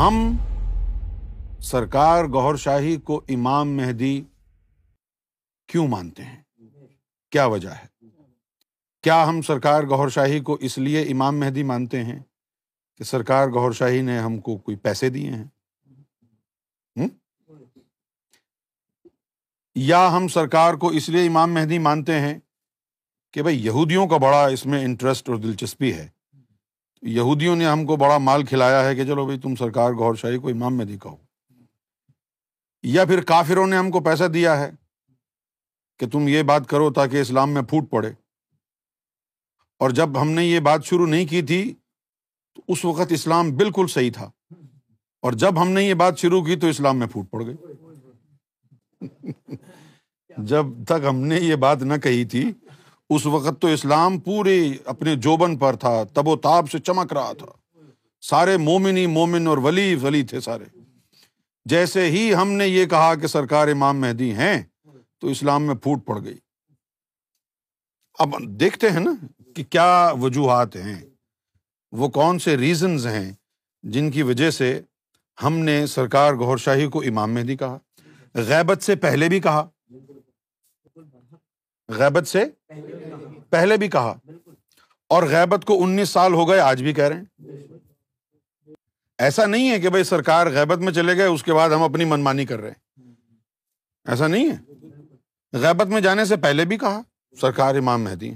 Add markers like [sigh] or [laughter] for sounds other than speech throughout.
ہم سرکار گور شاہی کو امام مہدی کیوں مانتے ہیں؟ کیا وجہ ہے؟ کیا ہم سرکار گور شاہی کو اس لیے امام مہدی مانتے ہیں کہ سرکار گور شاہی نے ہم کو کوئی پیسے دیے ہیں؟ یا ہم سرکار کو اس لیے امام مہدی مانتے ہیں کہ بھائی یہودیوں کا بڑا اس میں انٹرسٹ اور دلچسپی ہے۔ یہودیوں نے ہم کو بڑا مال کھلایا ہے کہ چلو بھائی تم سرکار گور شاہی کو امام مہدی کہو یا پھر کافروں نے ہم کو پیسہ دیا ہے کہ تم یہ بات کرو تاکہ اسلام میں پھوٹ پڑے۔ اور جب ہم نے یہ بات شروع نہیں کی تھی، تو اس وقت اسلام بالکل صحیح تھا۔ اور جب ہم نے یہ بات شروع کی تو اسلام میں پھوٹ پڑ گئی۔ [laughs] جب تک ہم نے یہ بات نہ کہی تھی اس وقت تو اسلام پورے اپنے جوبن پر تھا، تب و تاب سے چمک رہا تھا۔ سارے مومنی مومن اور ولی ولی تھے سارے۔ جیسے ہی ہم نے یہ کہا کہ سرکار امام مہدی ہیں، تو اسلام میں پھوٹ پڑ گئی۔ اب دیکھتے ہیں نا کہ کیا وجوہات ہیں۔ وہ کون سے ریزنز ہیں جن کی وجہ سے ہم نے سرکار گور شاہی کو امام مہدی کہا۔ غیبت سے پہلے بھی کہا۔ غیبت سے پہلے بھی کہا۔ اور غیبت کو انیس سال ہو گئے، آج بھی کہہ رہے ہیں۔ ایسا نہیں ہے کہ بھائی سرکار غیبت میں چلے گئے، اس کے بعد ہم اپنی منمانی کر رہے ہیں۔ ایسا نہیں ہے۔ غیبت میں جانے سے پہلے بھی کہا، سرکار امام مہدی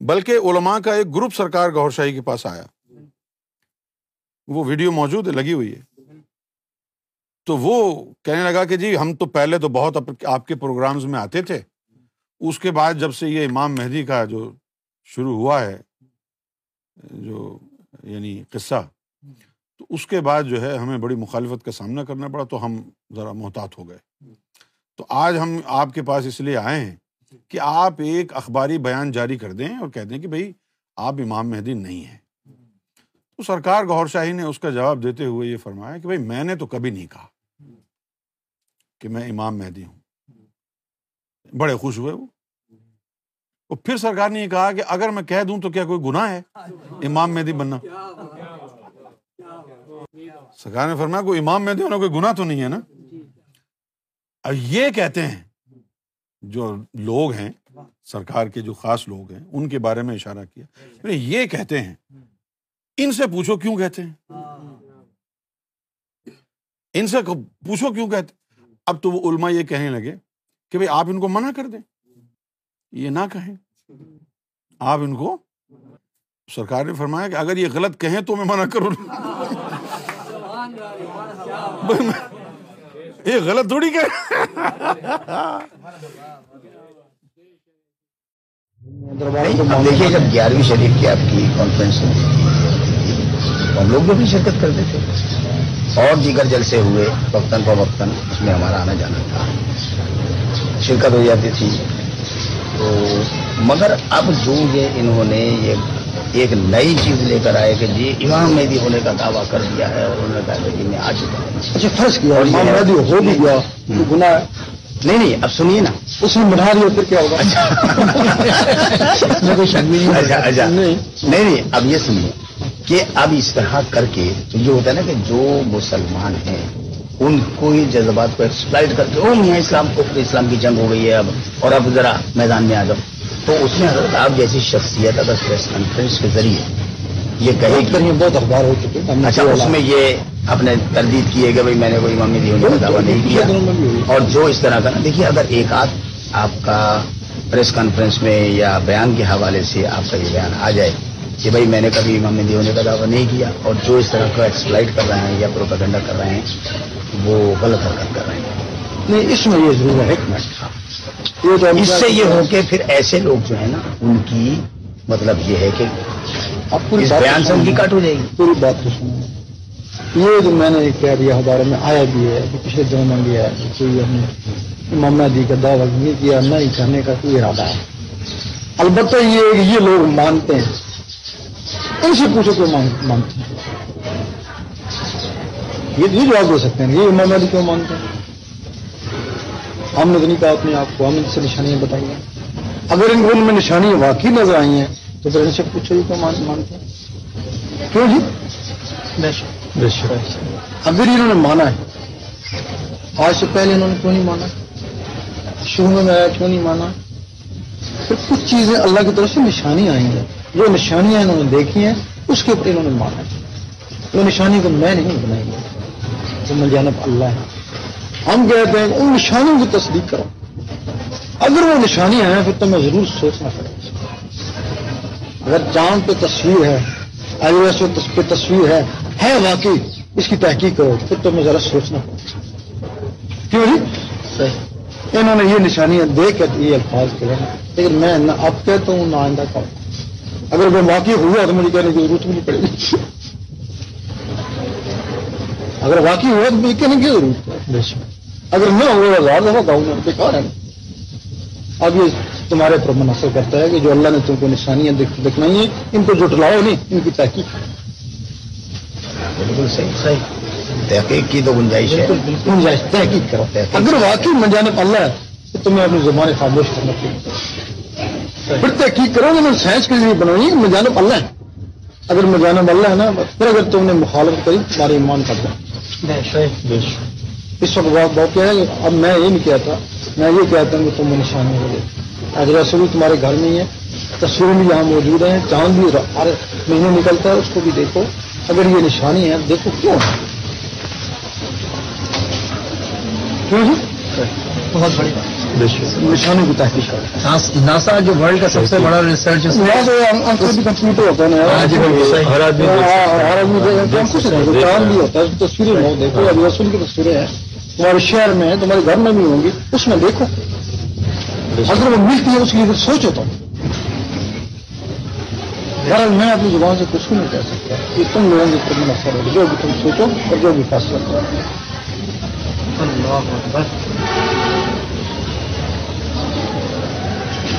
بلکہ علماء کا ایک گروپ سرکار گور شاہی کے پاس آیا۔ وہ ویڈیو موجود ہے، لگی ہوئی ہے۔ تو وہ کہنے لگا کہ جی ہم تو پہلے تو بہت آپ کے پروگرامز میں آتے تھے۔ اس کے بعد جب سے یہ امام مہدی کا جو شروع ہوا ہے، جو یعنی قصہ، تو اس کے بعد جو ہے ہمیں بڑی مخالفت کا سامنا کرنا پڑا، تو ہم ذرا محتاط ہو گئے۔ تو آج ہم آپ کے پاس اس لیے آئے ہیں کہ آپ ایک اخباری بیان جاری کر دیں اور کہہ دیں کہ بھائی آپ امام مہدی نہیں ہیں۔ تو سرکار گور شاہی نے اس کا جواب دیتے ہوئے یہ فرمایا کہ بھائی میں نے تو کبھی نہیں کہا کہ میں امام مہدی ہوں۔ بڑے خوش ہوئے وہ۔ پھر سرکار نے یہ کہا کہ اگر میں کہہ دوں تو کیا کوئی گناہ ہے؟ امام مہدی بننا۔ سرکار نے فرمایا کوئی امام مہدی ہونا کوئی گناہ تو نہیں ہے نا؟ اب یہ کہتے ہیں، جو لوگ ہیں، سرکار کے جو خاص لوگ ہیں، ان کے بارے میں اشارہ کیا۔ یہ کہتے ہیں، ان سے پوچھو کیوں کہتے ہیں؟ ان سے پوچھو کیوں کہتے اب تو وہ علما یہ کہنے لگے کہ بھائی آپ ان کو منع کر دیں۔ یہ نہ کہیں۔ آپ ان کو سرکار نے فرمایا کہ اگر یہ غلط کہیں تو میں منع کروں۔ یہ غلط تھوڑی کہ دیکھیے، جب گیارہویں شریف کی آپ کی کانفرنس ہوئی، ہم لوگ بھی شرکت کرتے تھے۔ اور دیگر جلسے ہوئے، وقتاً فوقتاً، اس میں ہمارا آنا جانا تھا۔ شرکت ہو جاتی تھی۔ تو مگر اب جو یہ انہوں نے یہ ایک نئی چیز لے کر آئے کہ جی امام مہدی ہونے کا دعویٰ کر دیا ہے اور انہوں نے کہا کہ جی میں آ چکا ہوں اچھا فرض کیا امام مہدی ہو بھی گیا تو گناہ نہیں نہیں اب سنیے نا۔ اس میں بنا رہی ہو پھر کیا ہوگا؟ اچھا۔ کوئی شک نہیں اچھا اچھا۔ نہیں۔ نہیں نہیں اب یہ سنیے کہ اب اس طرح کر کے تو یہ ہوتا ہے نا کہ جو مسلمان ہیں ان کو ہی جذبات کو ایکسپلائٹ کر کے او میاں اسلام کو اسلام کی جنگ ہو گئی ہے اب اور اب ذرا میدان میں آ جاؤ۔ تو اس میں حضرت آپ جیسی شخصیت اگر پریس کانفرنس کے ذریعے یہ کہے ایک طرح بہت اخبار ہو چکے اچھا اس میں یہ اپنے تردید کی ہے کہ بھائی میں نے کوئی امام مہدی ہونے کا دعویٰ نہیں۔ کیا۔ اور جو اس طرح کا نا دیکھیے اگر ایک آدھ آپ کا پریس کانفرنس میں یا بیان کے حوالے سے آپ کا یہ بیان آ جائے کہ بھائی میں نے کبھی امام مہدی ہونے کا دعویٰ نہیں کیا اور جو اس طرح کا ایکسپلائٹ کر رہے ہیں یا پروپیگنڈا کر رہے ہیں وہ غلط حرکت کر رہے ہیں۔ نہیں اس میں یہ ضرور ہے تو اس سے یہ ہو کے پھر ایسے لوگ جو ہیں نا ان کی مطلب یہ ہے کہ اب پوری بیان سے ان کی کٹ ہو جائے گی۔ پوری بات تو سنیں یہ جو میں نے کہہ دیا ہزاروں میں آیا بھی ہے کہ پچھلے دنوں میں بھی ہے کہ کوئی ہم نے امام مہدی کا دعویٰ نہیں کیا نہ ہی کرنے کا کوئی ارادہ ہے۔ البتہ یہ کہ یہ لوگ مانتے ہیں۔ ان سے پوچھو مان- مانتے ہیں۔ یہ جواب دے سکتے ہیں۔ یہ امام مہدی کیوں مانتے ہیں؟ ہم نے تو نہیں کہا اپنے آپ کو ہم نے ان سے نشانیاں بتائی ہیں۔ اگر ان کو ان میں نشانیاں واقعی نظر آئی ہیں تو پھر ان سے پوچھو یہ کیوں مان- مانتے ہیں؟ کیوں جی؟ اگر انہوں نے مانا ہے آج سے پہلے انہوں نے کیوں نہیں مانا؟ شروع میں آیا کیوں نہیں مانا؟ پھر کچھ چیزیں اللہ کی طرف سے نشانی آئیں گی جو نشانیاں انہوں نے دیکھی ہیں اس کے اوپر انہوں نے مانا ہے۔ وہ نشانی کو میں نہیں بنائیں گے جانب اللہ ہے۔ ہم کہتے ہیں ان نشانیوں کی تصدیق کرو۔ اگر وہ نشانیاں ہیں، پھر تو میں ضرور سوچنا پڑے گا۔ اگر چاند پہ تصویر ہے آئی ایس پہ تصویر ہے ہے واقعی اس کی تحقیق کرو، پھر تو میں ذرا سوچنا پڑے کیوں جی؟ صحیح۔ انہوں نے یہ نشانیاں دیکھ کر یہ الفاظ کرے لیکن میں نہ اب کہتا ہوں، نہ آئندہ کروں اگر میں واقعی ہوا تو مجھے کہنے کی ضرورت بھی نہیں پڑے گی۔ اگر واقعی ہوا تو مجھے کہنے کی ضرورت اگر نہ ہوا ہزار دفعہ کہوں گا بیکار ہے؟ اب یہ تمہارے پر منحصر کرتا ہے کہ جو اللہ نے تم کو نشانیاں دکھنائی ہیں ان کو جٹلاؤ نہیں ان کی تحقیق۔ بالکل صحیح صحیح۔ تحقیق کی تو گنجائش ہے۔ گنجائش تحقیق کرو۔ اگر واقعی منجانب اللہ ہے تو تمہیں اپنی زبان خاموش کرنا چاہیے پھر تحقیق کرو گے میں سائنس کے لیے بنائی مجانب اللہ ہے۔ اگر مجانب اللہ ہے نا پھر اگر تم نے مخالفت کری تمہارے ایمان کر دیں اس وقت بات بہت کیا ہے اب میں یہ نہیں کہتا، میں یہ کہتا ہوں کہ تم نشانی ہو گئے اگر رسول تمہارے گھر میں ہی ہے تصویر بھی یہاں موجود ہیں۔ چاند بھی ہر مہینے نکلتا ہے، اس کو بھی دیکھو۔ اگر یہ نشانی ہے، دیکھو کیوں ہے۔ کیوں جی بہت بڑی بات۔ نشانی کی تحقیق ناسا جو ورلڈ کا سب سے بڑا ریسرچ کمپیوٹر ہوتا ہے نا۔ ہر آدمی ہر آدمی چاند بھی ہوتا ہے تصویریں ہو دیکھو ابھی رسول کی تصویریں ہیں۔ تمہارے شہر میں تمہارے گھر میں بھی ہوں گی اس میں دیکھو۔ اگر وہ ملتی ہے اس پھر سوچو تم۔ بہرحال میں اپنی زبان سے کچھ بھی نہیں کہہ سکتا۔ کہ تم لوگوں کے اوپر منحصر ہو جو بھی تم سوچو اور جو بھی فیصلہ کرو۔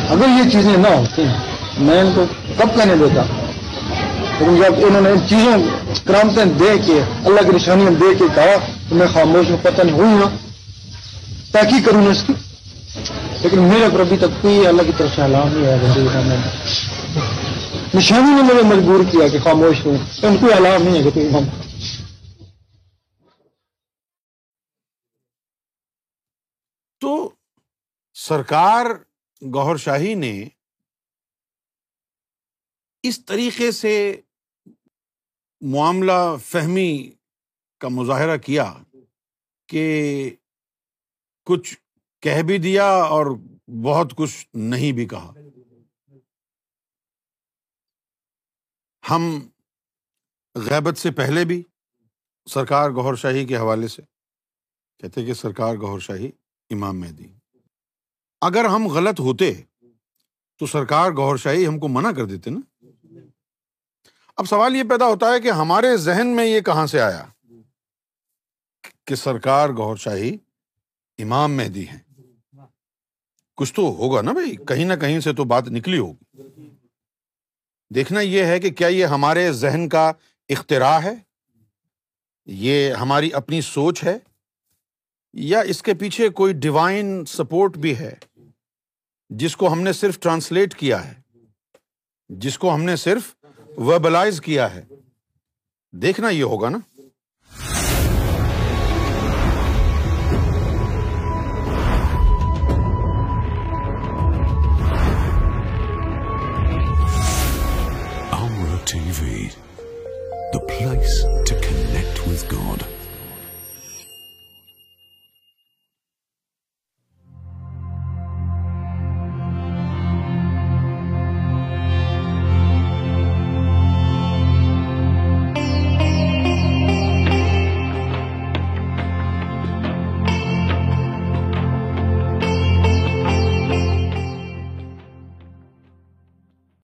اگر یہ چیزیں نہ ہوتی، میں ان کو کب کہنے دیتا؟ لیکن جب انہوں نے ان چیزوں، کرامتیں دے کے، اللہ کی نشانیاں دے کے کہا، تو میں خاموش میں پتہ نہیں ہوئی ہوں تحقیق کروں گا اس کی۔ لیکن میرے پر ابھی تک کوئی اللہ کی طرف سے اعلان نہیں آیا میں نشانی نے مجھے مجبور کیا کہ خاموش ہوں۔ ان کو اعلان نہیں ہے کہ کوئی تو سرکار گوھر شاہی نے اس طریقے سے معاملہ فہمی کا مظاہرہ کیا کہ کچھ کہہ بھی دیا اور بہت کچھ نہیں بھی کہا۔ ہم غیبت سے پہلے بھی سرکار گوھر شاہی کے حوالے سے کہتے کہ سرکار گوھر شاہی امام مہدی۔ اگر ہم غلط ہوتے تو سرکار گور شاہی ہم کو منع کر دیتے نا۔ اب سوال یہ پیدا ہوتا ہے کہ ہمارے ذہن میں یہ کہاں سے آیا کہ سرکار گور شاہی امام مہدی ہیں۔ کچھ تو ہوگا نا بھائی، کہیں نہ کہیں سے تو بات نکلی ہوگی۔ دیکھنا یہ ہے کہ کیا یہ ہمارے ذہن کا اختراع ہے؟ یہ ہماری اپنی سوچ ہے؟ یا اس کے پیچھے کوئی ڈیوائن سپورٹ بھی ہے؟ جس کو ہم نے صرف ٹرانسلیٹ کیا ہے، جس کو ہم نے صرف ویبلائز کیا ہے۔ دیکھنا یہ ہوگا نا۔